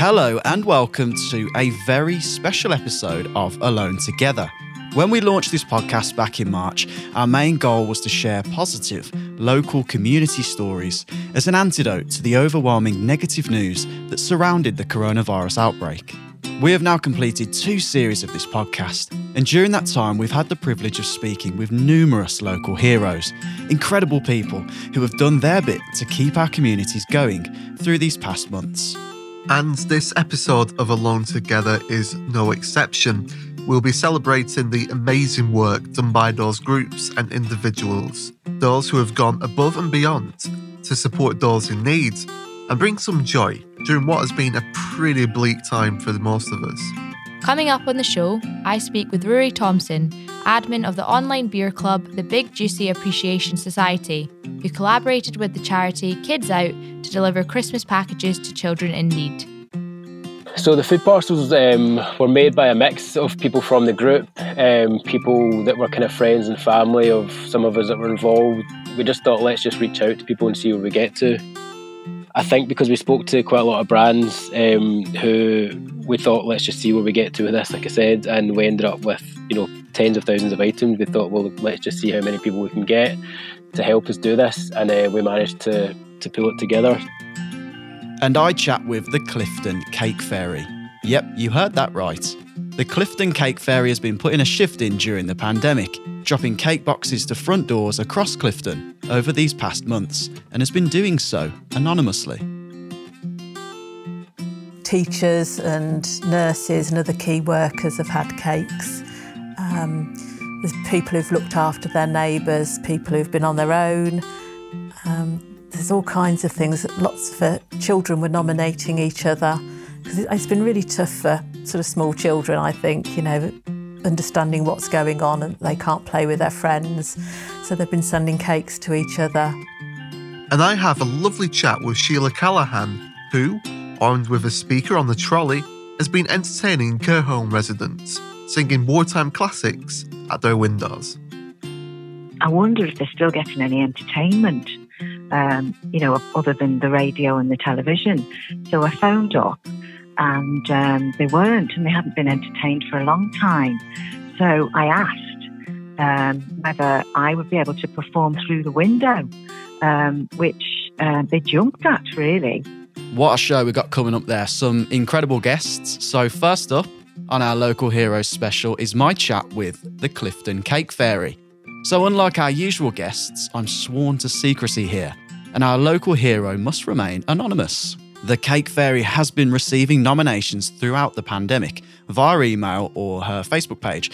Hello and welcome to a very special episode of Alone Together. When we launched this podcast back in March, our main goal was to share positive, local community stories as an antidote to the overwhelming negative news that surrounded the coronavirus outbreak. We have now completed two series of this podcast, and during that time, we've had the privilege of speaking with numerous local heroes, incredible people who have done their bit to keep our communities going through these past months. And this episode of Alone Together is no exception. We'll be celebrating the amazing work done by those groups and individuals, those who have gone above and beyond to support those in need and bring some joy during what has been a pretty bleak time for most of us. Coming up on the show, I speak with Rory Thompson, admin of the online beer club, the Big Juicy Appreciation Society, who collaborated with the charity Kids Out to deliver Christmas packages to children in need. So the food parcels um, were made by a mix of people from the group, um, people that were kind of friends and family of some of us that were involved. We just thought let's just reach out to people and see where we get to. I think because we spoke to quite a lot of brands um, who we thought let's just see where we get to with this, like I said, and we ended up with you know tens of thousands of items. We thought well let's just see how many people we can get to help us do this, and uh, we managed to to pull it together. And I chat with the Clifton Cake Fairy. Yep, you heard that right. The Clifton Cake Fairy has been putting a shift in during the pandemic, dropping cake boxes to front doors across Clifton over these past months, and has been doing so anonymously. Teachers and nurses and other key workers have had cakes. Um, there's people who've looked after their neighbours, people who've been on their own. Um, there's all kinds of things. Lots of uh, children were nominating each other because it's been really tough for sort of small children, I think, you know, understanding what's going on and they can't play with their friends. So they've been sending cakes to each other. And I have a lovely chat with Sheila Callahan, who, armed with a speaker on the trolley, has been entertaining care home residents, singing wartime classics at their windows. I wonder if they're still getting any entertainment, um, you know, other than the radio and the television. So I phoned up and um, they weren't, and they hadn't been entertained for a long time. So I asked um, whether I would be able to perform through the window, um, which uh, they jumped at really. What a show we got coming up there. Some incredible guests. So, first up on our Local Heroes special is my chat with the Clifton Cake Fairy. So, unlike our usual guests, I'm sworn to secrecy here, and our local hero must remain anonymous. The Cake Fairy has been receiving nominations throughout the pandemic via email or her Facebook page.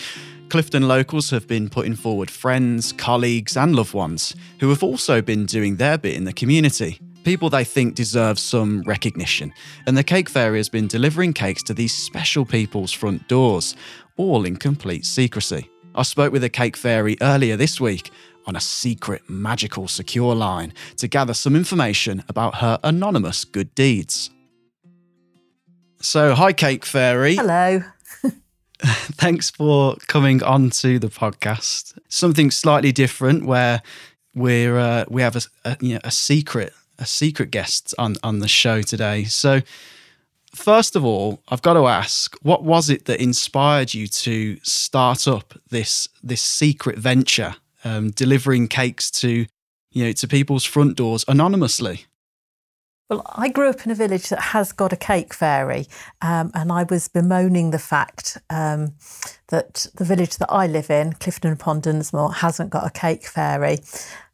Clifton locals have been putting forward friends, colleagues, and loved ones who have also been doing their bit in the community. People they think deserve some recognition. And the Cake Fairy has been delivering cakes to these special people's front doors, all in complete secrecy. I spoke with the Cake Fairy earlier this week on a secret, magical, secure line to gather some information about her anonymous good deeds. So, hi, Cake Fairy. Hello. Thanks for coming on to the podcast. Something slightly different where we're uh, we have a, a, you know, a secret a secret guest on on the show today. So, first of all, I've got to ask, what was it that inspired you to start up this this secret venture, um, delivering cakes to you know, to people's front doors anonymously? Well, I grew up in a village that has got a cake fairy, um, and I was bemoaning the fact um, that the village that I live in, Clifton upon Dunsmore, hasn't got a cake fairy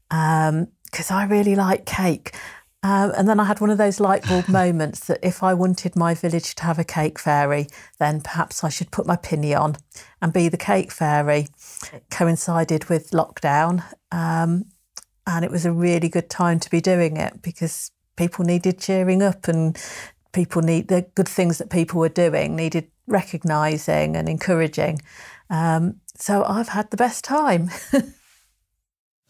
because um, I really like cake. Um, and then I had one of those light bulb moments that if I wanted my village to have a cake fairy, then perhaps I should put my pinny on and be the cake fairy. It coincided with lockdown, um, and it was a really good time to be doing it because people needed cheering up and people need the good things that people were doing needed recognizing and encouraging. Um, so I've had the best time.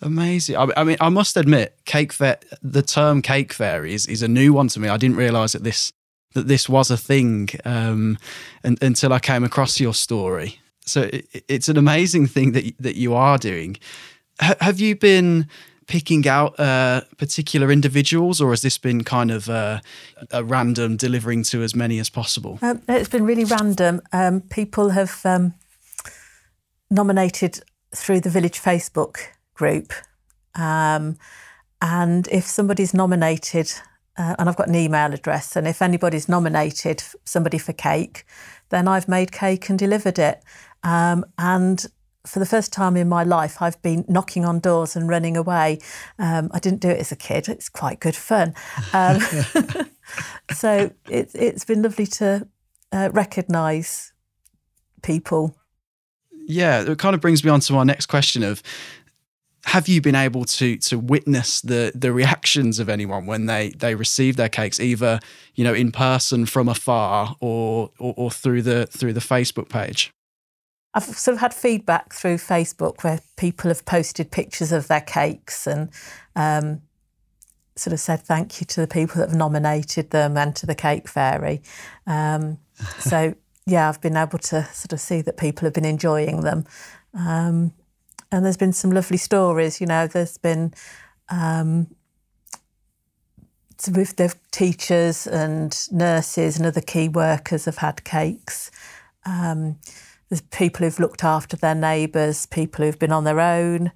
Amazing. I, mean, I must admit, cake fair. The term cake fairy is, is a new one to me. I didn't realise that this that this was a thing um, and, until I came across your story. So it, it's an amazing thing that that you are doing. H- have you been picking out uh, particular individuals, or has this been kind of uh, a random delivering to as many as possible? Um, it's been really random. Um, people have um, nominated through the village Facebook group, um, and if somebody's nominated, uh, and I've got an email address, and if anybody's nominated somebody for cake, then I've made cake and delivered it. Um, and for the first time in my life, I've been knocking on doors and running away. Um, I didn't do it as a kid. It's quite good fun. Um, so it, it's been lovely to uh, recognise people. Yeah, it kind of brings me on to our next question of have you been able to to witness the the reactions of anyone when they they receive their cakes either you know in person from afar or or, or through the through the Facebook page I've sort of had feedback through Facebook where people have posted pictures of their cakes and um, sort of said thank you to the people that have nominated them and to the Cake Fairy. Um, so, yeah, I've been able to sort of see that people have been enjoying them. Um, and there's been some lovely stories, you know, there's been um, with the teachers and nurses and other key workers have had cakes. Um, there's people who've looked after their neighbours, people who've been on their own.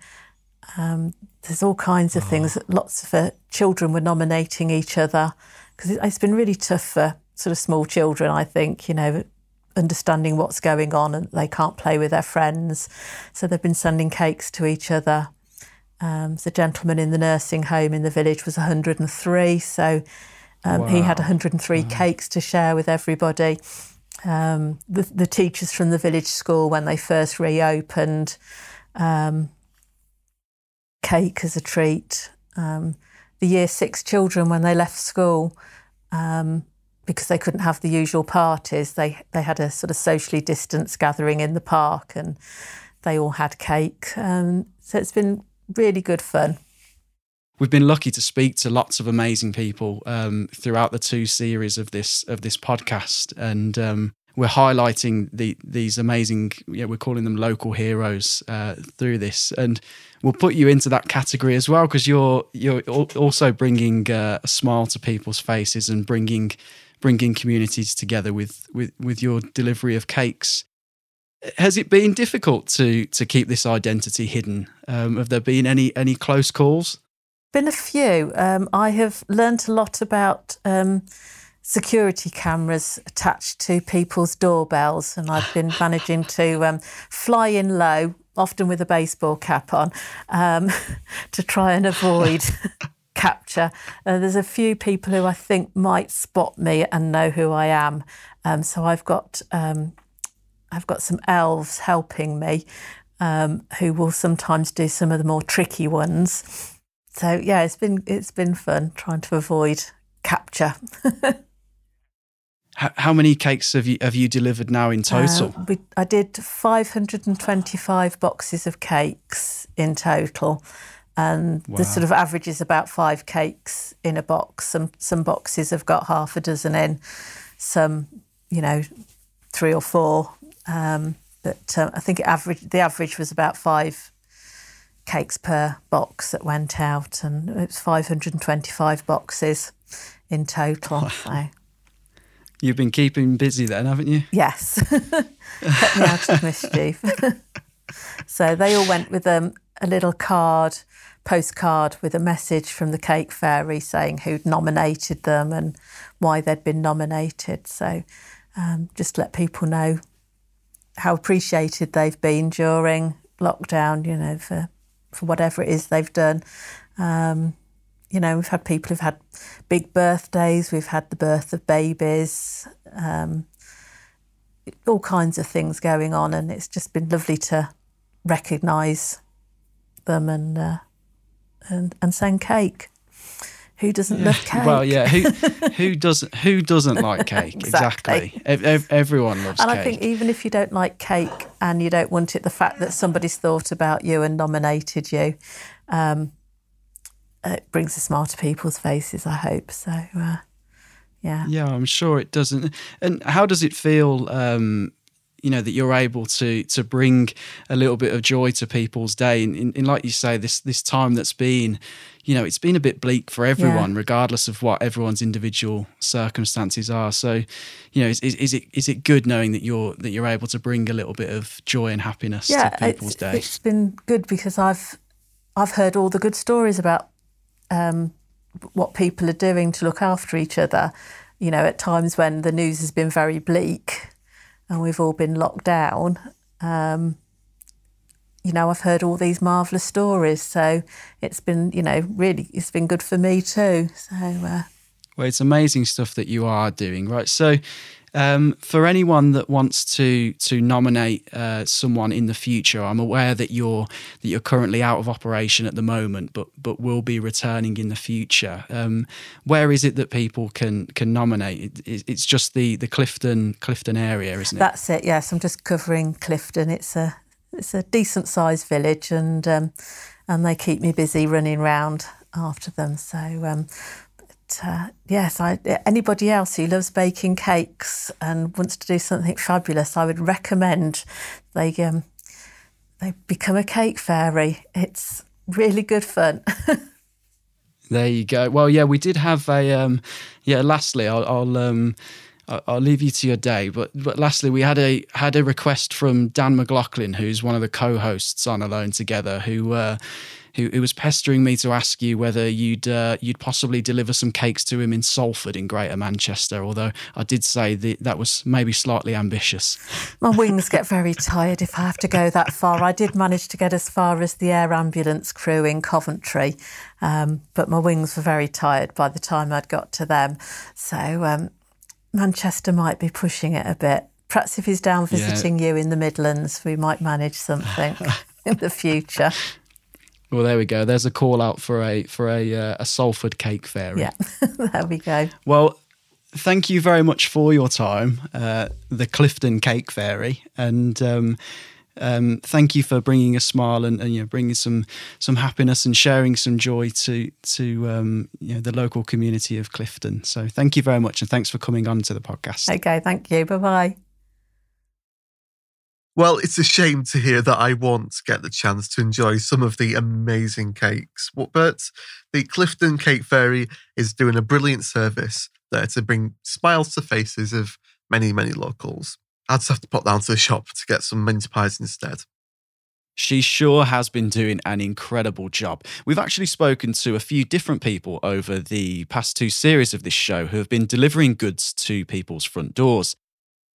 Um, there's all kinds of oh. things. Lots of uh, children were nominating each other because it, it's been really tough for sort of small children. I think you know, understanding what's going on and they can't play with their friends, so they've been sending cakes to each other. Um, the gentleman in the nursing home in the village was 103, so um, wow. he had 103 wow. cakes to share with everybody um, the, the, teachers from the village school when they first reopened, um, cake as a treat. Um, the year six children when they left school, um, because they couldn't have the usual parties, they they had a sort of socially distanced gathering in the park, and they all had cake. Um, so it's been really good fun we've been lucky to speak to lots of amazing people um, throughout the two series of this of this podcast, and um, we're highlighting the, these amazing. Yeah, we're calling them local heroes uh, through this, and we'll put you into that category as well because you're you're also bringing uh, a smile to people's faces and bringing bringing communities together with with with your delivery of cakes. Has it been difficult to to keep this identity hidden? Um, have there been any any close calls? been a few. Um, I have learned a lot about um, security cameras attached to people's doorbells, and I've been managing to um, fly in low, often with a baseball cap on, um, to try and avoid. capture. Uh, there's a few people who I think might spot me and know who I am. Um, so I've got um, I've got some elves helping me, who will sometimes do some of the more tricky ones so yeah, it's been it's been fun trying to avoid capture. how, how, many cakes have you have you delivered now in total? Uh, we, I did 525 boxes of cakes in total, and wow. the sort of average is about five cakes in a box. Some some boxes have got half a dozen in, some you know three or four. Um, but uh, I think average the average was about five cakes per box that went out, and it was 525 boxes in total. Wow. So. You've been keeping busy then, haven't you? Yes, kept me out of mischief. so they all went with um, a little card postcard with a message from the Cake Fairy saying who'd nominated them and why they'd been nominated. So um, just let people know how appreciated they've been during lockdown, you know, for, for whatever it is they've done. Um, you know, we've had people who've had big birthdays, we've had the birth of babies, um, all kinds of things going on, and it's just been lovely to recognise them and uh, and and send cake. Who doesn't Yeah. love cake? Well, yeah. Who who doesn't who doesn't like cake? Exactly. exactly. Ev- ev- everyone loves cake. and cake. I think even if you don't like cake and you don't want it, the fact that somebody's thought about you and nominated you, um, it brings a smile to people's faces. I hope so. Uh, yeah. Yeah, I'm sure it doesn't. And how does it feel? Um, you know that you're able to to bring a little bit of joy to people's day, and, and, and like you say, this this time that's been, you know, it's been a bit bleak for everyone, regardless of what everyone's individual circumstances are. So, you know, is, is, is it is it good knowing that you're that you're able to bring a little bit of joy and happiness yeah, to people's it's, day? it's been good because I've I've heard all the good stories about um, what people are doing to look after each other. You know, at times when the news has been very bleak and we've all been locked down. Um, you know, I've heard all these marvelous stories, so it's been, you know, really, it's been good for me too. So, uh, Well, it's amazing stuff that you are doing, right? So, um, for anyone that wants to to nominate uh, someone in the future, I'm aware that you're that you're currently out of operation at the moment, but but will be returning in the future. Um, where is it that people can can nominate? It, it- it's just the the Clifton Clifton area, isn't it? That's it. Yes, I'm just covering Clifton. It's a it's a decent sized village, and um, and they keep me busy running round after them. So um, uh, yes, I anybody else who loves baking cakes and wants to do something fabulous, I would recommend they um, they become a cake fairy. It's really good fun. There you go. Well, yeah, we did have a um, yeah. Lastly, I'll, I'll um, I'll leave you to your day, but but lastly, we had a had a request from Dan McLaughlin, who's one of the co-hosts on Alone Together, who uh, who, who was pestering me to ask you whether you'd uh, you'd possibly deliver some cakes to him in Salford in Greater Manchester. Although I did say that that was maybe slightly ambitious. My wings get very tired if I have to go that far. I did manage to get as far as the air ambulance crew in Coventry, um, but my wings were very tired by the time I'd got to them. So um, Manchester might be pushing it a bit. Perhaps if he's down Yeah. visiting you in the Midlands, we might manage something in the future. Well, there we go. There's a call out for a for a uh, a Salford cake fairy. Yeah, there we go. Well, thank you very much for your time, uh, the Clifton Cake Fairy, and um, um, thank you for bringing a smile and, and you know bringing some some happiness and sharing some joy to to um, you know the local community of Clifton. So thank you very much, and thanks for coming on to the podcast. Okay, thank you. Bye bye. Well, it's a shame to hear that I won't get the chance to enjoy some of the amazing cakes. But the Clifton Cake Fairy is doing a brilliant service there to bring smiles to faces of many, many locals. I'd just have to pop down to the shop to get some mince pies instead. She sure has been doing an incredible job. We've actually spoken to a few different people over the past two series of this show who have been delivering goods to people's front doors.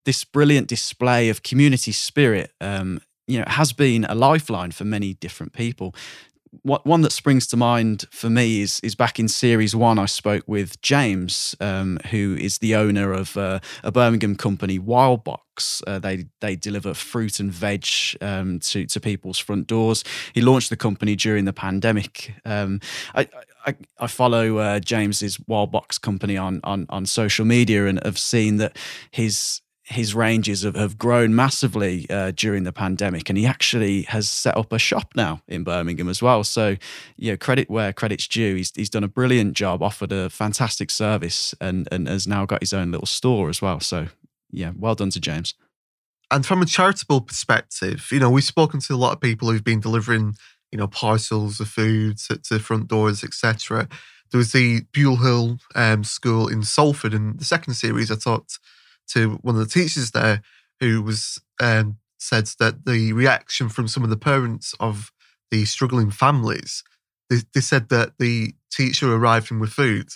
This brilliant display of community spirit, um, you know, has been a lifeline for many different people. What, one that springs to mind for me is is back in series one. I spoke with James, um, who is the owner of uh, a Birmingham company, Wildbox. Uh, they they deliver fruit and veg um, to to people's front doors. He launched the company during the pandemic. Um, I, I I follow uh, James's Wildbox company on on on social media and have seen that his his ranges have, have grown massively uh, during the pandemic, and he actually has set up a shop now in Birmingham as well. So, you know, credit where credit's due. He's he's done a brilliant job, offered a fantastic service, and and has now got his own little store as well. So, yeah, well done to James. And from a charitable perspective, you know, we've spoken to a lot of people who've been delivering, you know, parcels of food to, to front doors, etc. There was the Buile Hill um, School in Salford in the second series. I talked to one of the teachers there who was um, said that the reaction from some of the parents of the struggling families they, they said that the teacher arriving with food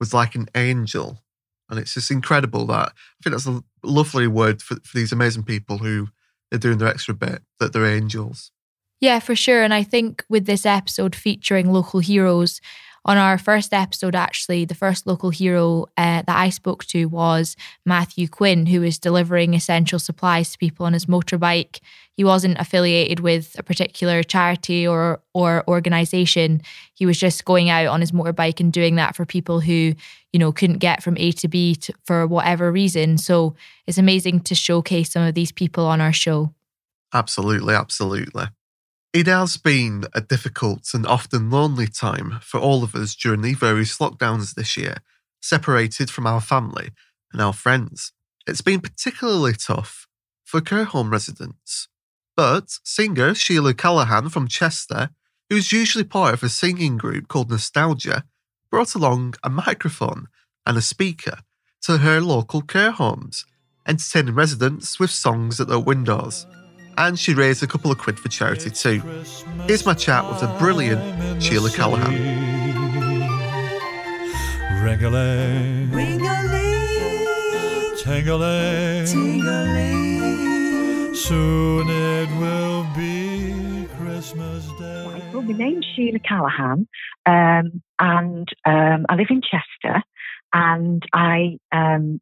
was like an angel. And it's just incredible that I think that's a lovely word for, for these amazing people who are doing their extra bit, that they're angels. Yeah, for sure. And I think with this episode featuring local heroes, on our first episode, actually, the first local hero uh, that I spoke to was Matthew Quinn, who was delivering essential supplies to people on his motorbike. He wasn't affiliated with a particular charity or or organization. He was just going out on his motorbike and doing that for people who, you know, couldn't get from A to B to, for whatever reason. So it's amazing to showcase some of these people on our show. Absolutely, absolutely. It has been a difficult and often lonely time for all of us during the various lockdowns this year, separated from our family and our friends. It's been particularly tough for care home residents. But singer Sheila Callahan from Chester, who's usually part of a singing group called Nostalgia, brought along a microphone and a speaker to her local care homes, entertaining residents with songs at their windows and she raised a couple of quid for charity too. Here's my chat with the brilliant Sheila Callahan. Ring-a-ling, ting-a-ling, soon it will be Christmas Day. Well, my name's Sheila Callahan, um, and um, I live in Chester, and I um,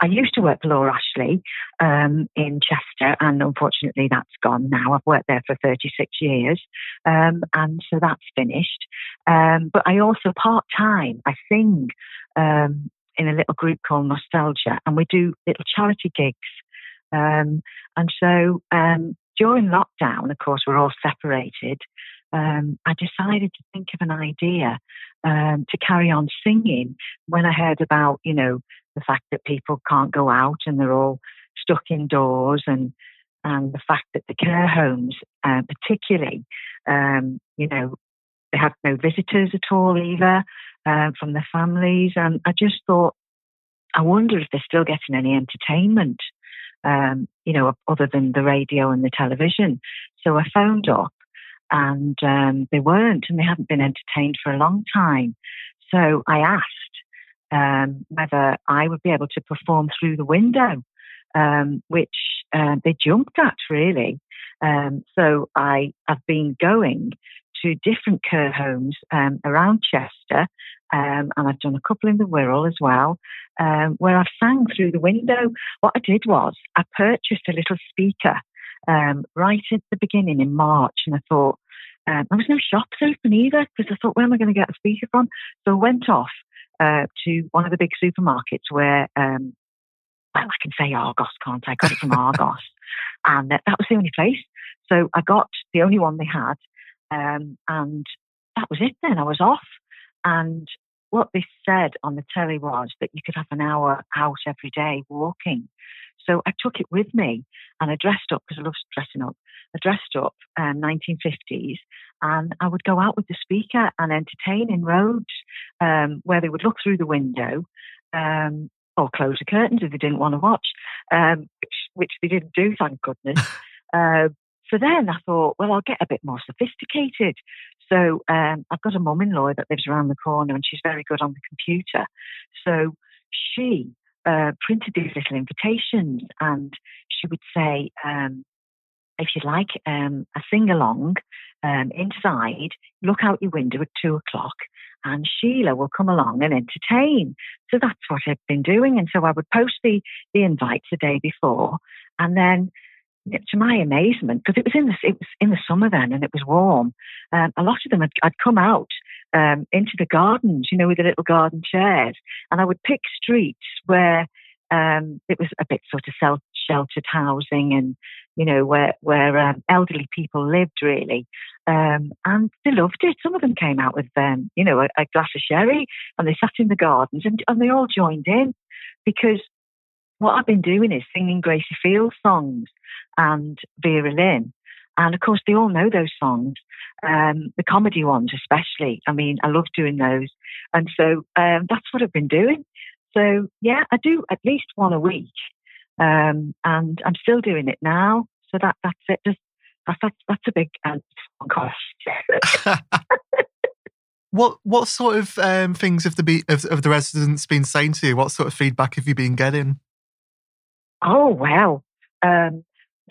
I used to work for Laura Ashley um, in Chester, and unfortunately that's gone now. I've worked there for 36 years, um, and so that's finished. Um, but I also part time, I sing um, in a little group called Nostalgia, and we do little charity gigs. Um, and so um, during lockdown, of course, we're all separated. I decided to think of an idea to carry on singing when I heard about, you know, the fact that people can't go out and they're all stuck indoors and and the fact that the care homes, uh, particularly, um, you know, they have no visitors at all either uh, from their families. And I just thought, I wonder if they're still getting any entertainment, um, you know, other than the radio and the television. So I phoned up and um, they weren't, and they hadn't been entertained for a long time. So I asked um, whether I would be able to perform through the window, um, which uh, they jumped at really. Um, so I have been going to different care homes um, around Chester, um, and I've done a couple in the Wirral as well, um, where I've sang through the window. What I did was I purchased a little speaker right at the beginning in March, and I thought. Um, there was no shops open either because I thought, where am I going to get a speaker from? So I went off uh, to one of the big supermarkets where, um, well, I can say Argos, can't I? I got it from Argos. And that, that was the only place. So I got the only one they had. Um, and that was it then. I was off. And what they said on the telly was that you could have an hour out every day walking. So I took it with me and I dressed up because I love dressing up. I dressed up um, 1950s and I would go out with the speaker and entertain in roads um, where they would look through the window um, or close the curtains if they didn't want to watch, um, which, which, they didn't do, thank goodness. uh, so then I thought, well, I'll get a bit more sophisticated. So um, I've got a mum in law that lives around the corner and she's very good on the computer. So she uh, printed these little invitations and she would say, um, if you'd like um, a sing along um, inside, look out your window at two o'clock and Sheila will come along and entertain. So that's what I've been doing. And so I would post the, the invites the day before and then to my amazement, because it was in the it was in the summer then, and it was warm. Um, a lot of them had, had come out um, into the gardens, you know, with the little garden chairs, and I would pick streets where um, it was a bit sort of self sheltered housing, and you know where where um, elderly people lived really, um, and they loved it. Some of them came out with um, you know a, a glass of sherry, and they sat in the gardens, and, and they all joined in because what I've been doing is singing Gracie Field songs and Vera Lynn. And of course, they all know those songs, um, the comedy ones especially. I mean, I love doing those. And so um, that's what I've been doing. So, yeah, I do at least one a week. Um, and I'm still doing it now. So that that's it. Just That's that's a big um, question. what what sort of um, things have the be have, have the residents been saying to you? What sort of feedback have you been getting? Oh well, um,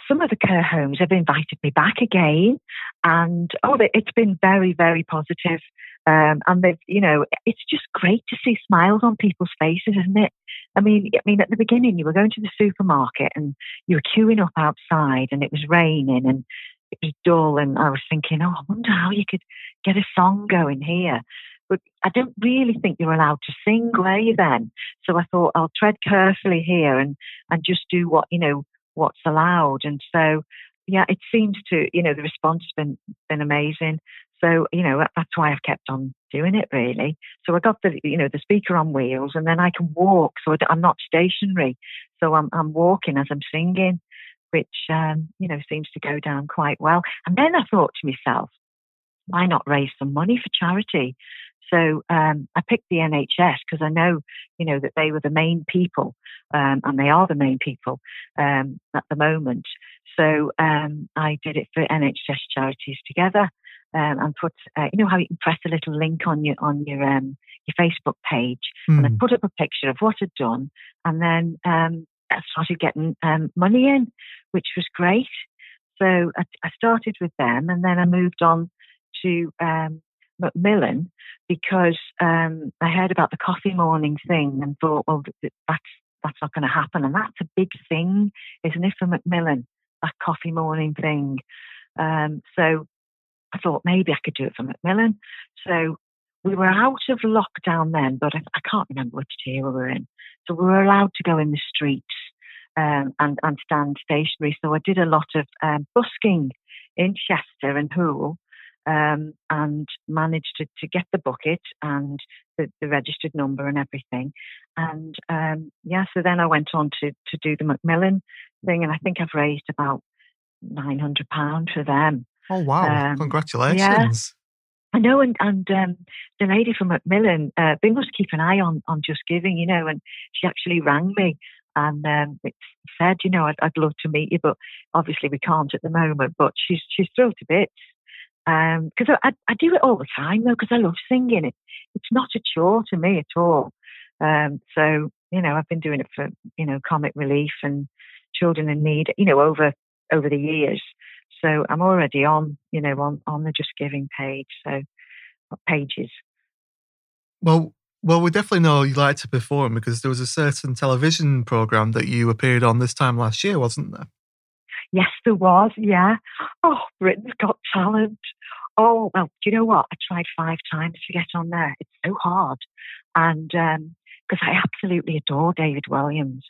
some of the care homes have invited me back again, and oh, it's been very very positive. Um, and they've, you know, it's just great to see smiles on people's faces, isn't it? I mean, I mean, at the beginning, you were going to the supermarket and you were queuing up outside, and it was raining and it was dull, and I was thinking, oh, I wonder how you could get a song going here. But I don't really think you're allowed to sing, were you then? So I thought I'll tread carefully here and and just do what you know what's allowed. And so, yeah, it seems to, you know, the response has been been amazing. So, you know, that's why I've kept on doing it really. So I got the, you know, the speaker on wheels and then I can walk. So I'm not stationary. So I'm, I'm walking as I'm singing, which, um, you know, seems to go down quite well. And then I thought to myself, why not raise some money for charity? So um, I picked the NHS because I know, you know, that they were the main people, um, and they are the main people um, at the moment. So um, I did it for NHS charities together, um, and put, uh, you know, how you can press a little link on your on your um, your Facebook page, mm. and I hmm. put up a picture of what I'd done, and then I started getting money in, which was great. So I, I, started with them, and then I moved on to Macmillan because um, I heard about the coffee morning thing and thought, well, that's that's not going to happen, and that's a big thing, isn't it, for Macmillan? That coffee morning thing. Um, so I thought maybe I could do it for Macmillan. So we were out of lockdown then, but I, I can't remember which tier we were in. So we were allowed to go in the streets um, and, and stand stationary. So I did a lot of um, busking in Chester and Poole um, and managed to, to get the bucket and the, the registered number and everything. And um, yeah, so then I went on to, to do the Macmillan thing, and I think I've raised about £900 for them. Oh, wow. Um, Congratulations. Yeah. I know, and, and um, the lady from Macmillan, uh, they must keep an eye on, on Just Giving, you know, and she actually rang me and um, said, you know, I'd, I'd love to meet you, but obviously we can't at the moment. But she's she's thrilled to bits because um, I, I do it all the time though because I love singing. It, it's not a chore to me at all. Um, so you know, I've been doing it for you know comic relief and children in need. You know, over over the years. So I'm already on you know on on the Just Giving page. So pages. Well, well, we definitely know you like to perform because there was a certain television program that you appeared on this time last year, wasn't there? Yes, there was. Yeah. Oh, Britain's Got Talent. Oh, well, do you know what? I tried five times to get on there. It's so hard. And because um, I absolutely adore David Walliams.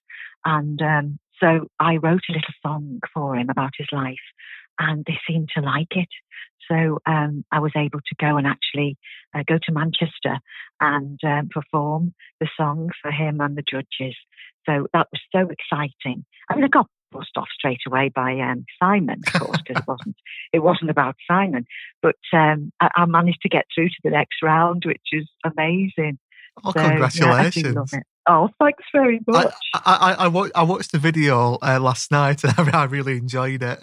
And um, so I wrote a little song for him about his life, and they seemed to like it. So um, I was able to go and actually uh, go to Manchester and um, perform the song for him and the judges. So that was so exciting. I mean, I got bussed off straight away by um, Simon, of course, because it wasn't it wasn't about Simon. But um, I, I, managed to get through to the next round, which is amazing. Oh, so, congratulations! Yeah, oh, thanks very much. I I, I, I watched the video uh, last night and I really enjoyed it.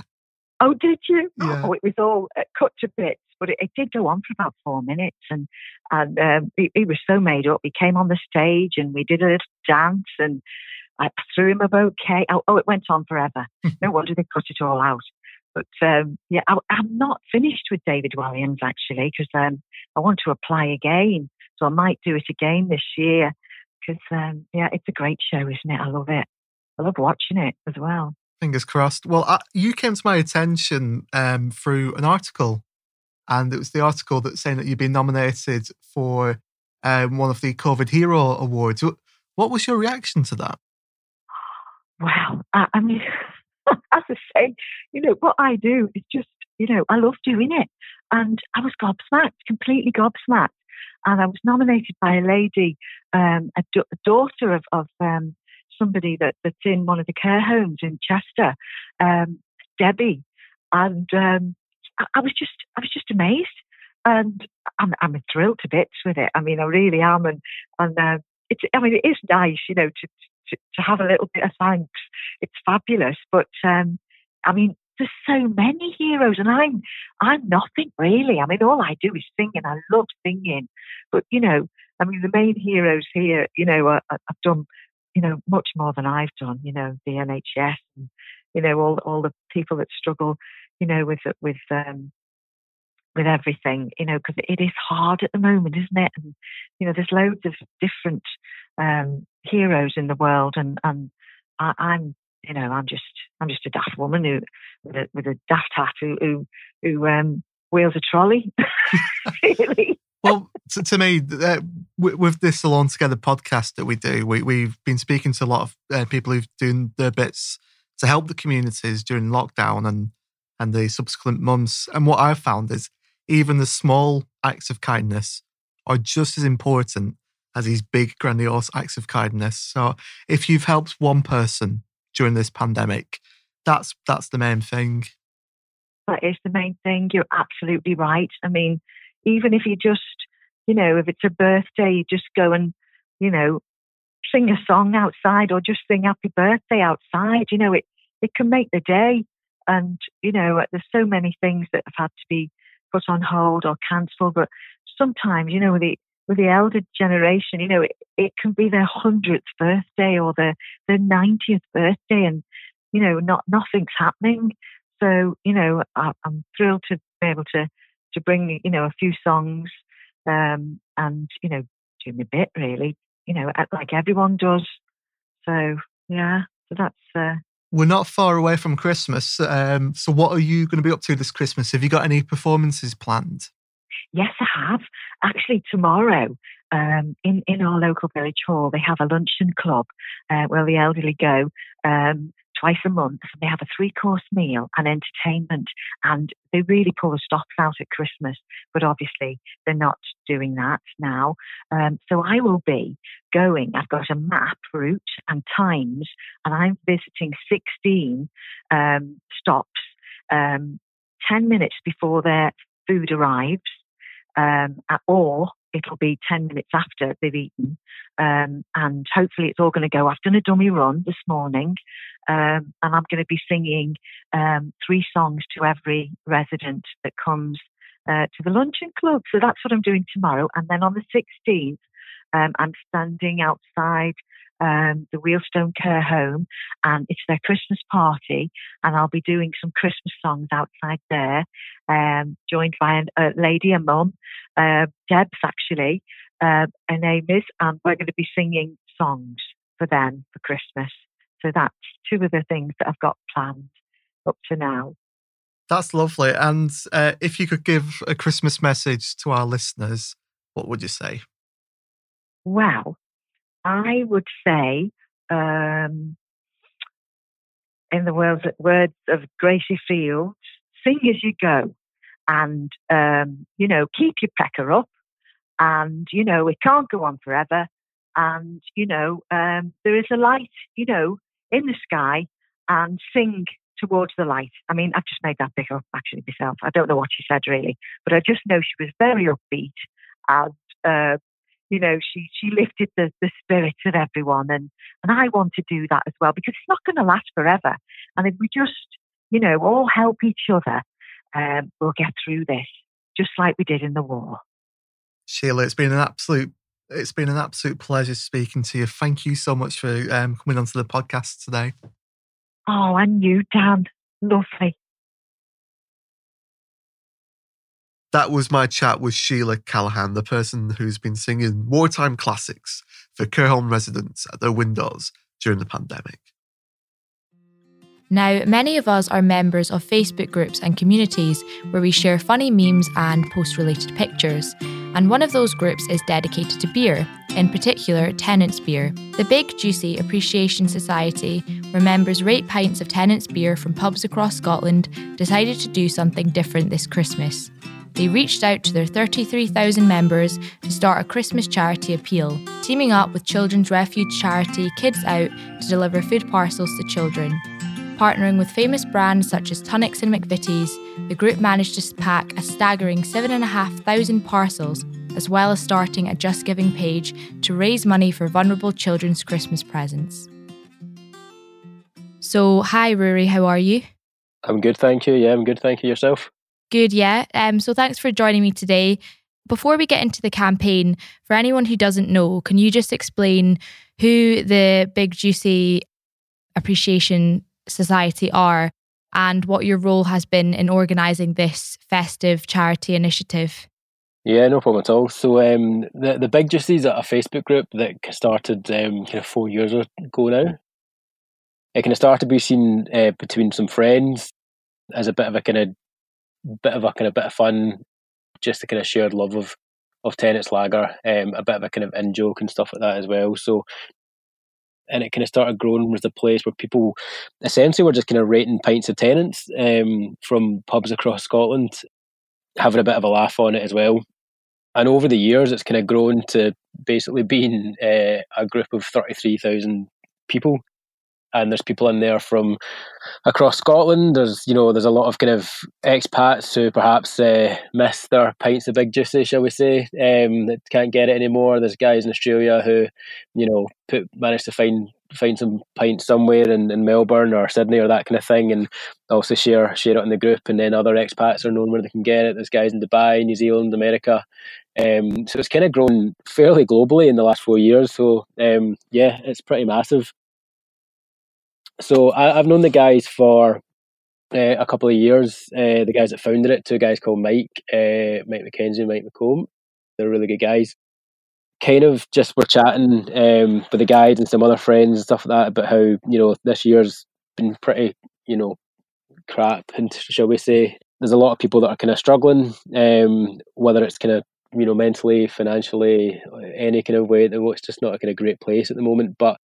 Oh, did you? Yeah. Oh, it was all uh, cut to bits, but it, it, did go on for about four minutes, and and um, he, he was so made up. He came on the stage and we did a little dance and I threw him a bouquet. Oh, oh it went on forever. no wonder they cut it all out. But um, yeah, I, am not finished with David Walliams actually because um, I want to apply again. So I might do it again this year because um, yeah, it's a great show, isn't it? I love it. I love watching it as well. Fingers crossed. Well, I, you came to my attention um, through an article, and it was the article that's saying that you've been nominated for um, one of the COVID Hero Awards. What was your reaction to that? Well, I, I mean, as I say, you know, what I do is just, you know, I love doing it. And I was gobsmacked, completely gobsmacked. And I was nominated by a lady, um, a, a daughter of, of um, somebody that, that's in one of the care homes in Chester, um, Debbie. And um, I, I, was just, I was just amazed. And I'm, I'm thrilled to bits with it. I mean, I really am. And, and uh, it's, I mean, it is nice, you know, to, to, to have a little bit of thanks. It's fabulous. But um, I mean, there's so many heroes, and I'm I'm nothing really. I mean, all I do is sing, and I love singing. But you know, I mean, the main heroes here, you know, I, I've done, you know, much more than I've done. You know, the NHS, and you know, all all the people that struggle, you know, with with um, with everything, you know, because it is hard at the moment, isn't it? And you know, there's loads of different um, heroes in the world, and and I, I'm, you know, I'm just I'm just a daft woman who with a, with a daft hat who who, who um, wheels a trolley. really. Well, to, to me, uh, with, with this Alone Together podcast that we do, we, we've been speaking to a lot of uh, people who've doing their bits to help the communities during lockdown and and the subsequent months. And what I've found is even the small acts of kindness are just as important as these big, grandiose acts of kindness. So if you've helped one person during this pandemic, that's that's the main thing. That is the main thing. You're absolutely right. I mean, even if you just, you know, if it's a birthday, you just go and, you know, sing a song outside or just sing happy birthday outside. You know, it, it can make the day. And, you know, uh, there's so many things that have had to be put on hold or cancelled. But sometimes, you know, with the, with the elder generation, you know, it, it can be their hundredth birthday or their their ninetieth birthday, and you know, not nothing's happening. So, you know, I, am thrilled to be able to to bring, you know, a few songs um, and you know, do my bit really, you know, like everyone does. So, yeah, so that's. Uh, we're not far away from Christmas. Um, so, what are you going to be up to this Christmas? Have you got any performances planned? Yes, I have. Actually, tomorrow um, in in our local village hall, they have a luncheon club uh, where the elderly go. Um, twice a month. They have a three course meal and entertainment, and they really pull the stops out at Christmas. But obviously, they're not doing that now. Um, so I will be going. I've got a map, route, and times, and I'm visiting 16 um, stops. Um, 10 minutes before their food arrives, um, or it'll be 10 minutes after they've eaten. Um, and hopefully it's all going to go. I've done a dummy run this morning um, and I'm going to be singing um, three songs to every resident that comes uh, to the luncheon club. So that's what I'm doing tomorrow. And then on the 16th, um, I'm standing outside um, the Wheelstone Care Home, and it's their Christmas party, and I'll be doing some Christmas songs outside there, um, joined by a lady, a mum, uh, Deb's actually, uh, her name is, and we're going to be singing songs for them for Christmas. So that's two of the things that I've got planned up to now. That's lovely. And uh, if you could give a Christmas message to our listeners, what would you say? Well, I would say, um, in the words, words of Gracie Fields, sing as you go and, um, you know, keep your pecker up. And, you know, it can't go on forever. And, you know, um, there is a light, you know, in the sky and sing towards the light. I mean, I've just made that big up actually myself. I don't know what she said really, but I just know she was very upbeat and uh, you know, she she lifted the, the spirits of everyone and and I want to do that as well because it's not gonna last forever. And if we just, you know, all help each other, um, we'll get through this, just like we did in the war. Sheila, it's been an absolute it's been an absolute pleasure speaking to you. Thank you so much for um, coming onto the podcast today. Oh, and you, Dan. Lovely. That was my chat with Sheila Callahan, the person who's been singing wartime classics for home residents at their windows during the pandemic. Now, many of us are members of Facebook groups and communities where we share funny memes and post related pictures. And one of those groups is dedicated to beer, in particular, Tennent's Beer. The Big Juicy Appreciation Society, where members rate pints of Tennent's beer from pubs across Scotland, decided to do something different this Christmas. They reached out to their 33,000 members to start a Christmas charity appeal, teaming up with children's refuge charity Kids Out to deliver food parcels to children. Partnering with famous brands such as Tunnocks and McVitie's, the group managed to pack a staggering 7,500 parcels, as well as starting a Just Giving page to raise money for vulnerable children's Christmas presents. So, hi Rory, how are you? I'm good, thank you. Yeah, I'm good, thank you. Yourself? Good, yeah. Um, so thanks for joining me today. Before we get into the campaign, for anyone who doesn't know, can you just explain who the Big Juicy Appreciation Society are and what your role has been in organising this festive charity initiative? Yeah, no problem at all. So um, the the Big Juicies are a Facebook group that started um, kind of four years ago now. It kind of started to be seen uh, between some friends as a bit of a kind of bit of a kind of bit of fun, just a kind of shared love of of Tennent's Lager, um, a bit of a kind of in joke and stuff like that as well. So and it kind of started growing with the place where people essentially were just kind of rating pints of Tennent's um, from pubs across Scotland, having a bit of a laugh on it as well. And over the years, it's kind of grown to basically being uh, a group of 33,000 people and there's people in there from across Scotland. There's you know there's a lot of kind of expats who perhaps uh, miss their pints of big juicy, shall we say, um, that can't get it anymore. There's guys in Australia who, you know, put managed to find find some pints somewhere in, in Melbourne or Sydney or that kind of thing, and also share share it in the group. And then other expats are known where they can get it. There's guys in Dubai, New Zealand, America. Um, so it's kind of grown fairly globally in the last four years. So um, yeah, it's pretty massive. So I, have known the guys for uh, a couple of years. Uh, the guys that founded it, two guys called Mike, uh, Mike McKenzie, and Mike McComb. They're really good guys. Kind of just were chatting um, with the guys and some other friends and stuff like that about how you know this year's been pretty you know crap, and shall we say? There's a lot of people that are kind of struggling, um, whether it's kind of you know mentally, financially, any kind of way. That It's just not a kind of great place at the moment. But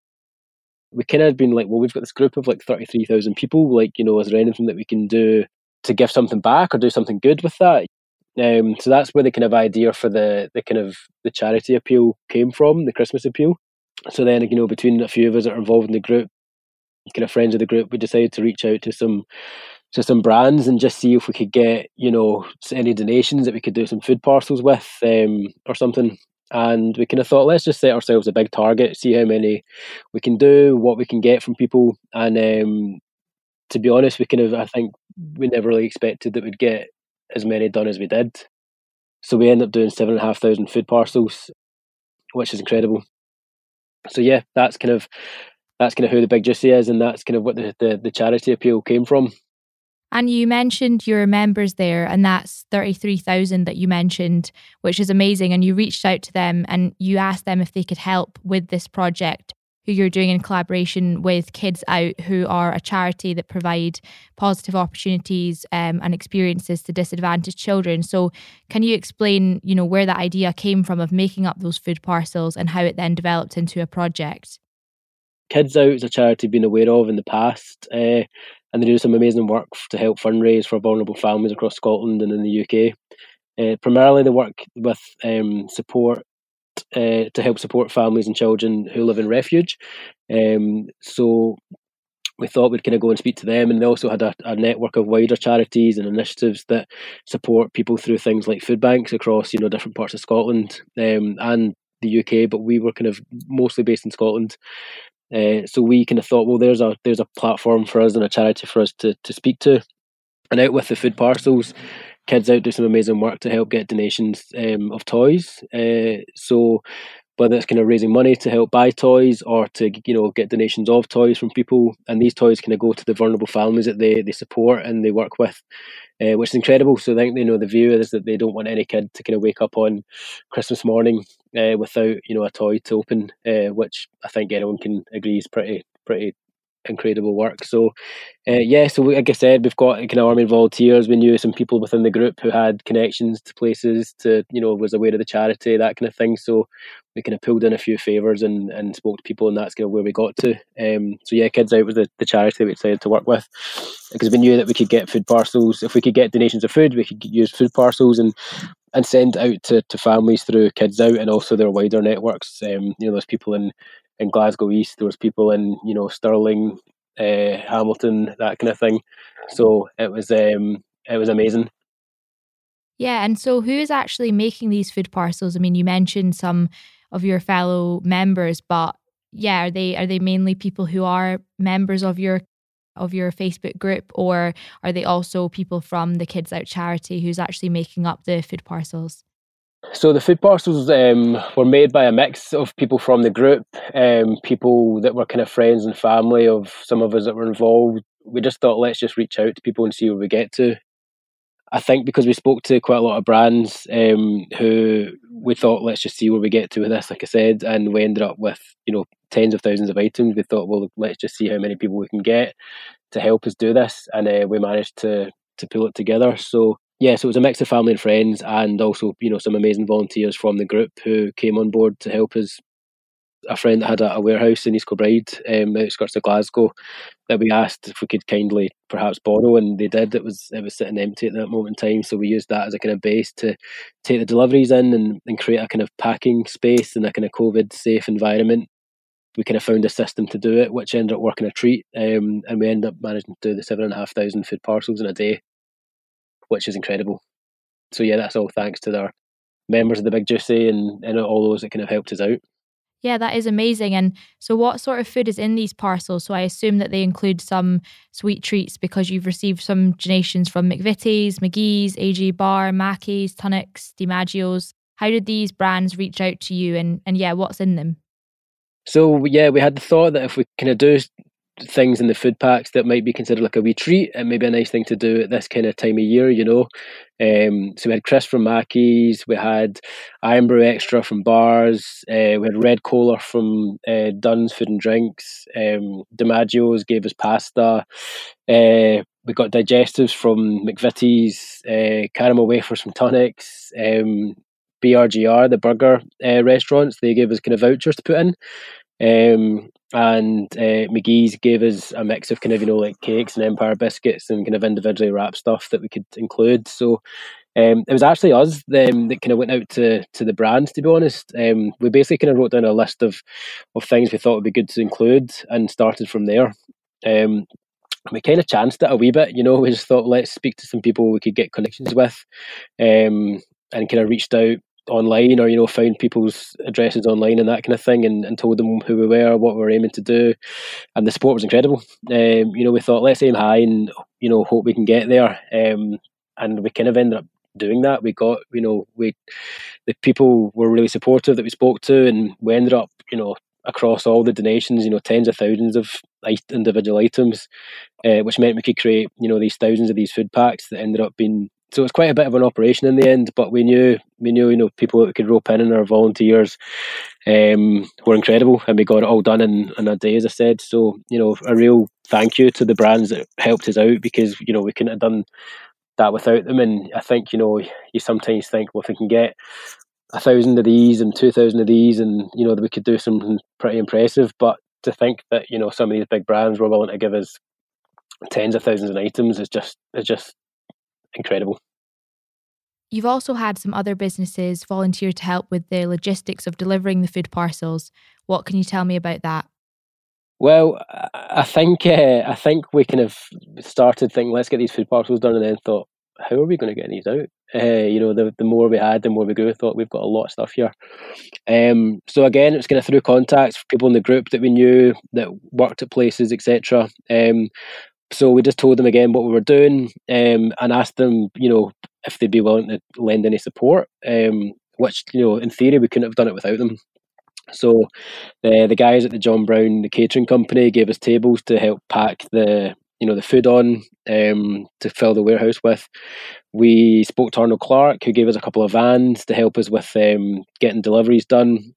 we kind of been like, well, we've got this group of like 33,000 people. Like, you know, is there anything that we can do to give something back or do something good with that? Um, so that's where the kind of idea for the the kind of the charity appeal came from, the Christmas appeal. So then, you know, between a few of us that are involved in the group, kind of friends of the group, we decided to reach out to some to some brands and just see if we could get, you know, any donations that we could do some food parcels with, um, or something and we kind of thought let's just set ourselves a big target see how many we can do what we can get from people. And um, to be honest we kind of i think we never really expected that we'd get as many done as we did. So we ended up doing seven and a half thousand food parcels which is incredible. So yeah that's kind of that's kind of who the big juicy is and that's kind of what the, the, the charity appeal came from and you mentioned your members there, and that's 33,000 that you mentioned, which is amazing. And you reached out to them and you asked them if they could help with this project, who you're doing in collaboration with Kids Out, who are a charity that provide positive opportunities um, and experiences to disadvantaged children. So, can you explain, you know, where that idea came from of making up those food parcels and how it then developed into a project? Kids Out is a charity have been aware of in the past. Uh, and they do some amazing work to help fundraise for vulnerable families across Scotland and in the UK. Uh, primarily, they work with um, support uh, to help support families and children who live in refuge. Um, so we thought we'd kind of go and speak to them, and they also had a, a, network of wider charities and initiatives that support people through things like food banks across you know different parts of Scotland um, and the UK. But we were kind of mostly based in Scotland, uh, so we kind of thought, well, there's a there's a platform for us and a charity for us to to speak to, and out with the food parcels, kids out do some amazing work to help get donations um, of toys. Uh, so whether it's kind of raising money to help buy toys or to you know get donations of toys from people, and these toys kind of go to the vulnerable families that they they support and they work with uh, which is incredible. So I think you know the view is that they don't want any kid to kind of wake up on Christmas morning uh, without you know a toy to open, uh, which I think anyone can agree is pretty pretty incredible work. So, uh, yeah, so like I said, we've got kind of army volunteers. We knew some people within the group who had connections to places, to you know, was aware of the charity, that kind of thing. So we kind of pulled in a few favours and, and spoke to people, and that's kind of where we got to. Um, so yeah, Kids Out was the, the charity we decided to work with because we knew that we could get food parcels. If we could get donations of food, we could use food parcels and and send out to, to families through Kids Out and also their wider networks. Um, you know, there's people in in Glasgow East, there was people in you know Stirling, uh, Hamilton, that kind of thing. So it was um, it was amazing. Yeah, and so who is actually making these food parcels? I mean, you mentioned some of your fellow members, but yeah, are they are they mainly people who are members of your of your Facebook group, or are they also people from the Kids Out charity who's actually making up the food parcels? So the food parcels um, were made by a mix of people from the group, um, people that were kind of friends and family of some of us that were involved. We just thought let's just reach out to people and see where we get to. I think because we spoke to quite a lot of brands um, who we thought let's just see where we get to with this, like I said, and we ended up with you know tens of thousands of items. We thought, well, let's just see how many people we can get to help us do this, and uh, we managed to to pull it together. So yeah, so it was a mix of family and friends, and also you know some amazing volunteers from the group who came on board to help us. A friend that had a, a warehouse in East Kilbride, um, outskirts of Glasgow, that we asked if we could kindly perhaps borrow, and they did. It was it was sitting empty at that moment in time, so we used that as a kind of base to take the deliveries in and, and create a kind of packing space and a kind of COVID safe environment we kind of found a system to do it, which ended up working a treat. Um, and we ended up managing to do the seven and a half thousand food parcels in a day, which is incredible. So yeah, that's all thanks to our members of the Big Juicy and, and all those that kind of helped us out. Yeah, that is amazing. And so, what sort of food is in these parcels? So, I assume that they include some sweet treats because you've received some donations from McVitie's, McGhee's, AG Barr, Mackie's, Tunnocks, DiMaggio's. How did these brands reach out to you? And, and yeah, what's in them? So yeah, we had the thought that if we kind of do things in the food packs that might be considered like a wee treat and maybe a nice thing to do at this kind of time of year, you know. Um, so we had Chris from Mackie's, we had Irn-Bru Extra from Barr's, uh, we had Red Cola from uh, Dunn's Food and Drinks, um, DiMaggio's gave us pasta, uh, we got digestives from McVitie's, uh, caramel wafers from Tunnocks, um, BRGR, the burger uh, restaurants, they gave us kind of vouchers to put in. Um, and uh, McGhee's gave us a mix of kind of, you know, like cakes and Empire biscuits and kind of individually wrapped stuff that we could include. So um, it was actually us um, that kind of went out to, to the brands, to be honest. Um, we basically kind of wrote down a list of, of things we thought would be good to include and started from there. Um, we kind of chanced it a wee bit, you know. We just thought, let's speak to some people we could get connections with, um, and kind of reached out online or you know found people's addresses online and that kind of thing and, and told them who we were what we were aiming to do. And the support was incredible. Um, you know we thought let's aim high and you know hope we can get there. Um, and we kind of ended up doing that. We got you know we the people were really supportive that we spoke to and we ended up you know across all the donations you know tens of thousands of individual items uh, which meant we could create you know these thousands of these food packs that ended up being so it's quite a bit of an operation in the end. But we knew we knew you know people that we could rope in and our volunteers um, were incredible, and we got it all done in, in a day, as I said. So you know a real thank you to the brands that helped us out because you know we couldn't have done that without them. And I think you know you sometimes think, well, if we can get a thousand of these and two thousand of these, and you know we could do something pretty impressive. But to think that you know some of these big brands were willing to give us tens of thousands of items is just is just incredible. You've also had some other businesses volunteer to help with the logistics of delivering the food parcels. What can you tell me about that? Well, I think uh, I think we kind of started thinking, let's get these food parcels done, and then thought, how are we going to get these out? Uh, you know, the the more we had, the more we grew. Thought we've got a lot of stuff here. Um, so again, it was kind of through contacts, people in the group that we knew that worked at places, etc. Um, so we just told them again what we were doing um, and asked them, you know, if they'd be willing to lend any support. Um, which you know, in theory, we couldn't have done it without them. So the the guys at the John Brown, the catering company, gave us tables to help pack the you know the food on um, to fill the warehouse with. We spoke to Arnold Clark, who gave us a couple of vans to help us with um, getting deliveries done.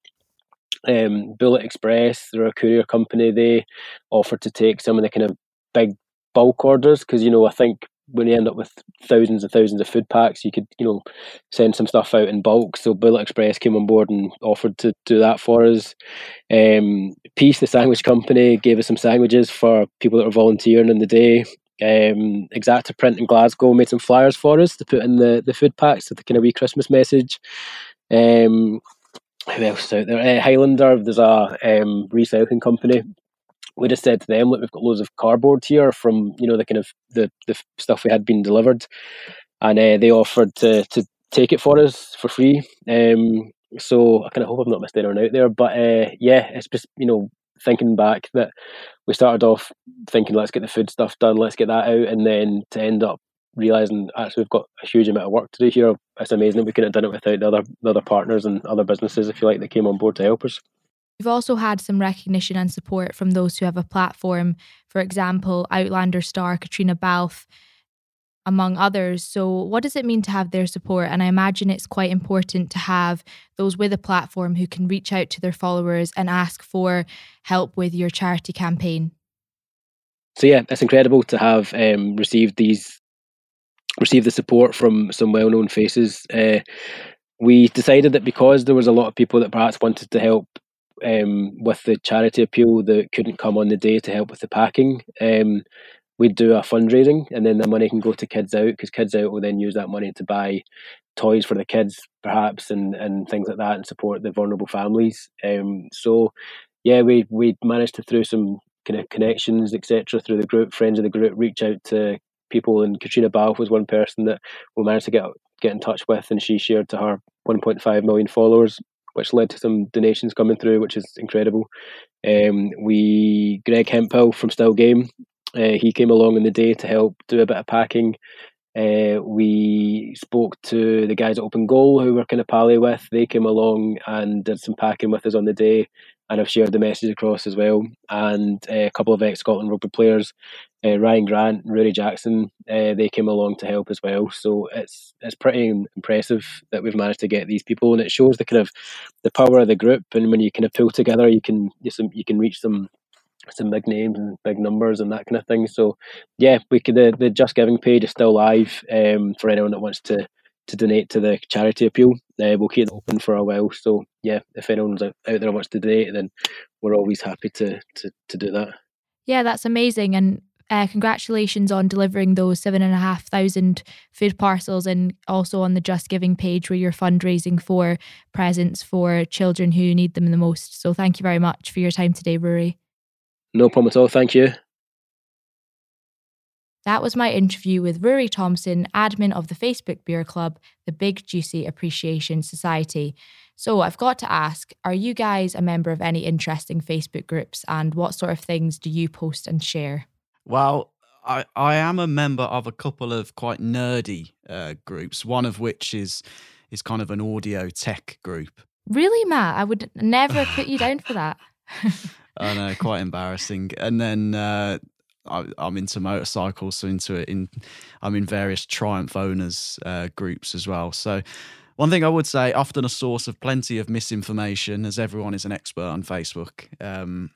Um, Bullet Express, they're a courier company. They offered to take some of the kind of big bulk orders because you know I think when you end up with thousands and thousands of food packs, you could you know send some stuff out in bulk. So Bullet Express came on board and offered to do that for us. Um, Piece, the sandwich company, gave us some sandwiches for people that were volunteering in the day. Um, Exacta Print in Glasgow made some flyers for us to put in the, the food packs with the kind of wee Christmas message. Um, who else is out there? Uh, Highlander, there's a um, recycling company we just said to them, look, we've got loads of cardboard here from you know the kind of the the stuff we had been delivered, and uh, they offered to to take it for us for free. Um, so I kind of hope I've not missed anyone out there, but uh, yeah, it's just you know thinking back that we started off thinking let's get the food stuff done, let's get that out, and then to end up realizing actually we've got a huge amount of work to do here. It's amazing that we couldn't have done it without the other the other partners and other businesses, if you like, that came on board to help us. You've also had some recognition and support from those who have a platform. For example, Outlander star Caitríona Balfe, among others. So, what does it mean to have their support? And I imagine it's quite important to have those with a platform who can reach out to their followers and ask for help with your charity campaign. So yeah, it's incredible to have um, received these received the support from some well known faces. Uh, we decided that because there was a lot of people that perhaps wanted to help um, with the charity appeal that couldn't come on the day to help with the packing, um, we'd do a fundraising and then the money can go to Kids Out because Kids Out will then use that money to buy toys for the kids perhaps and, and things like that and support the vulnerable families. Um, so yeah, we we managed to through some kind of connections etc through the group, friends of the group, reach out to people and Caitríona Balfe was one person that we managed to get get in touch with and she shared to her 1.5 million followers which led to some donations coming through, which is incredible. Um, we Greg Hemphill from Still Game, uh, he came along in the day to help do a bit of packing. Uh, we spoke to the guys at Open Goal who we're kind of pally with. They came along and did some packing with us on the day, and I've shared the message across as well. And uh, a couple of ex Scotland rugby players, uh, Ryan Grant and Ruaridh Jackson, uh, they came along to help as well. So it's it's pretty impressive that we've managed to get these people, and it shows the kind of the power of the group. And when you kind of pull together, you can you, some, you can reach some some big names and big numbers and that kind of thing. So yeah, we could the, the Just Giving page is still live um, for anyone that wants to to donate to the charity appeal. Uh, we'll keep it open for a while. So yeah, if anyone's out, there wants to donate, then we're always happy to to to do that. Yeah, that's amazing. And uh, congratulations on delivering those seven and a half thousand food parcels and also on the Just Giving page where you're fundraising for presents for children who need them the most. So thank you very much for your time today, Rory. No problem at all. Thank you. That was my interview with Rory Thompson, admin of the Facebook Beer Club, the Big Juicy Appreciation Society. So I've got to ask are you guys a member of any interesting Facebook groups and what sort of things do you post and share? Well, I, I am a member of a couple of quite nerdy uh, groups, one of which is is kind of an audio tech group. Really, Matt? I would never put you down for that. I know, quite embarrassing. And then uh, I, am into motorcycles, so into it in I'm in various Triumph owners uh, groups as well. So one thing I would say, often a source of plenty of misinformation, as everyone is an expert on Facebook. Um,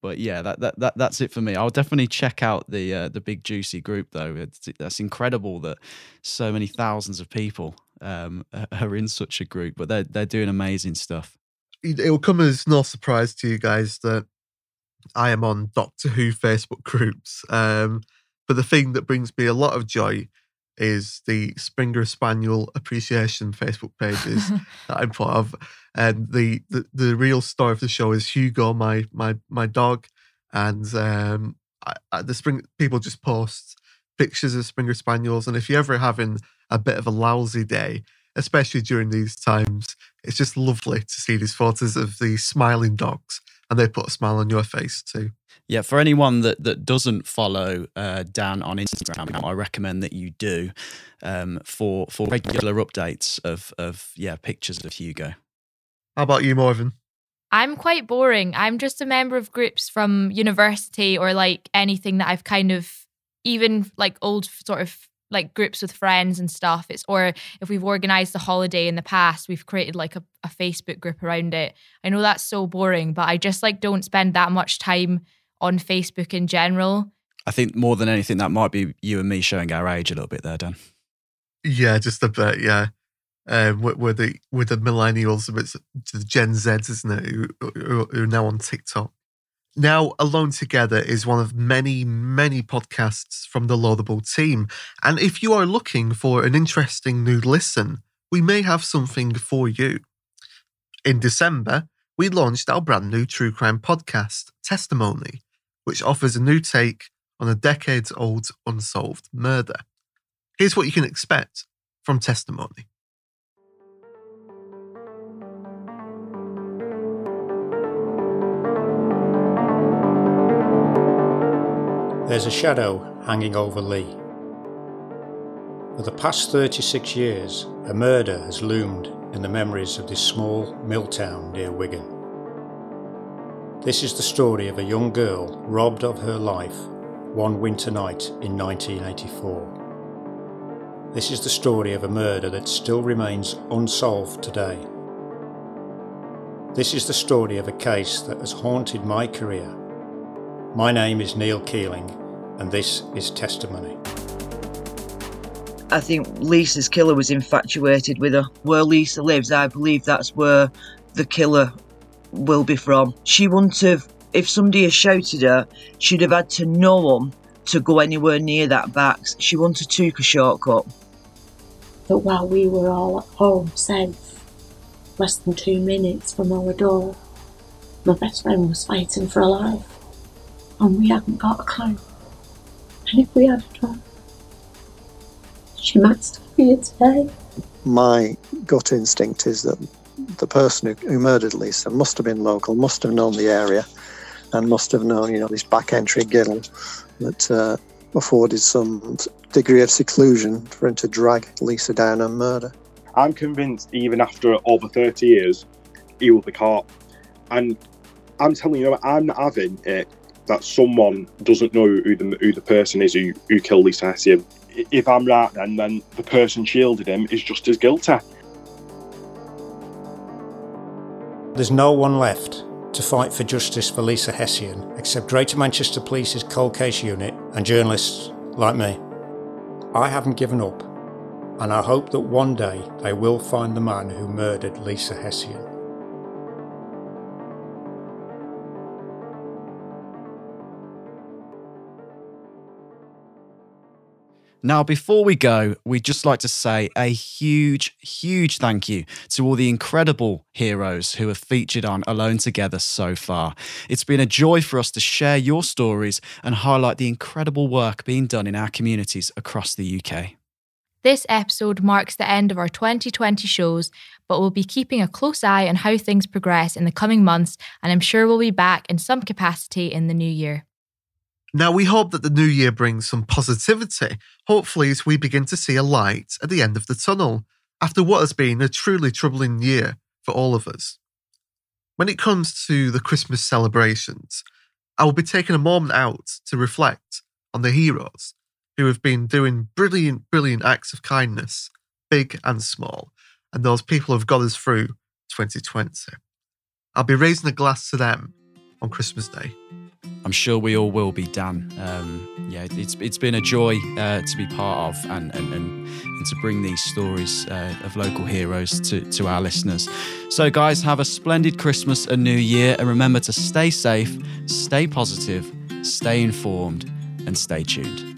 but yeah, that, that that that's it for me. I'll definitely check out the uh, the big juicy group though. It's, that's incredible that so many thousands of people um, are in such a group, but they're they're doing amazing stuff. It will come as no surprise to you guys that I am on Doctor Who Facebook groups. Um, but the thing that brings me a lot of joy is the Springer Spaniel appreciation Facebook pages that I'm part of. And the, the the real star of the show is Hugo, my my my dog, and um, I, I, the spring people just post pictures of Springer Spaniels. And if you're ever having a bit of a lousy day, especially during these times, it's just lovely to see these photos of the smiling dogs and they put a smile on your face too. Yeah, for anyone that, that doesn't follow uh, Dan on Instagram, I recommend that you do um, for for regular updates of of yeah pictures of Hugo. How about you, Morven? I'm quite boring. I'm just a member of groups from university or like anything that I've kind of even like old sort of like groups with friends and stuff. It's or if we've organized a holiday in the past, we've created like a, a Facebook group around it. I know that's so boring, but I just like don't spend that much time on Facebook in general. I think more than anything, that might be you and me showing our age a little bit there, Dan. Yeah, just a bit. Yeah, um, with the with the millennials, it's the Gen Zs, isn't it? Who, who, who are now on TikTok. Now, Alone Together is one of many, many podcasts from the Laudable team. And if you are looking for an interesting new listen, we may have something for you. In December, we launched our brand new true crime podcast, Testimony, which offers a new take on a decades old unsolved murder. Here's what you can expect from Testimony. There's a shadow hanging over Leigh. For the past 36 years, a murder has loomed in the memories of this small mill town near Wigan. This is the story of a young girl robbed of her life one winter night in 1984. This is the story of a murder that still remains unsolved today. This is the story of a case that has haunted my career. My name is Neil Keeling, and this is Testimony. I think Lisa's killer was infatuated with her. Where Lisa lives, I believe that's where the killer will be from. She wouldn't have, if somebody had shouted her, she'd have had to know them to go anywhere near that box. She wouldn't have took a shortcut. But while we were all at home, safe, less than two minutes from our door, my best friend was fighting for her life. And we haven't got a clue. And if we had a clue, she might still be here today. My gut instinct is that the person who, who murdered Lisa must have been local, must have known the area, and must have known, you know, this back entry ginnel that uh, afforded some degree of seclusion for him to drag Lisa down and murder. I'm convinced, even after over 30 years, he will be caught. And I'm telling you, I'm not having it that someone doesn't know who the, who the person is who, who killed Lisa Hession. If I'm right, then, then the person shielded him is just as guilty. There's no one left to fight for justice for Lisa Hession except Greater Manchester Police's Cold Case Unit and journalists like me. I haven't given up, and I hope that one day they will find the man who murdered Lisa Hession. Now, before we go, we'd just like to say a huge, huge thank you to all the incredible heroes who have featured on Alone Together so far. It's been a joy for us to share your stories and highlight the incredible work being done in our communities across the UK. This episode marks the end of our 2020 shows, but we'll be keeping a close eye on how things progress in the coming months, and I'm sure we'll be back in some capacity in the new year. Now, we hope that the new year brings some positivity, hopefully, as we begin to see a light at the end of the tunnel after what has been a truly troubling year for all of us. When it comes to the Christmas celebrations, I will be taking a moment out to reflect on the heroes who have been doing brilliant, brilliant acts of kindness, big and small, and those people who have got us through 2020. I'll be raising a glass to them on Christmas Day. I'm sure we all will be, Dan. Um, yeah, it's it's been a joy uh, to be part of and and, and, and to bring these stories uh, of local heroes to, to our listeners. So, guys, have a splendid Christmas and New Year, and remember to stay safe, stay positive, stay informed, and stay tuned.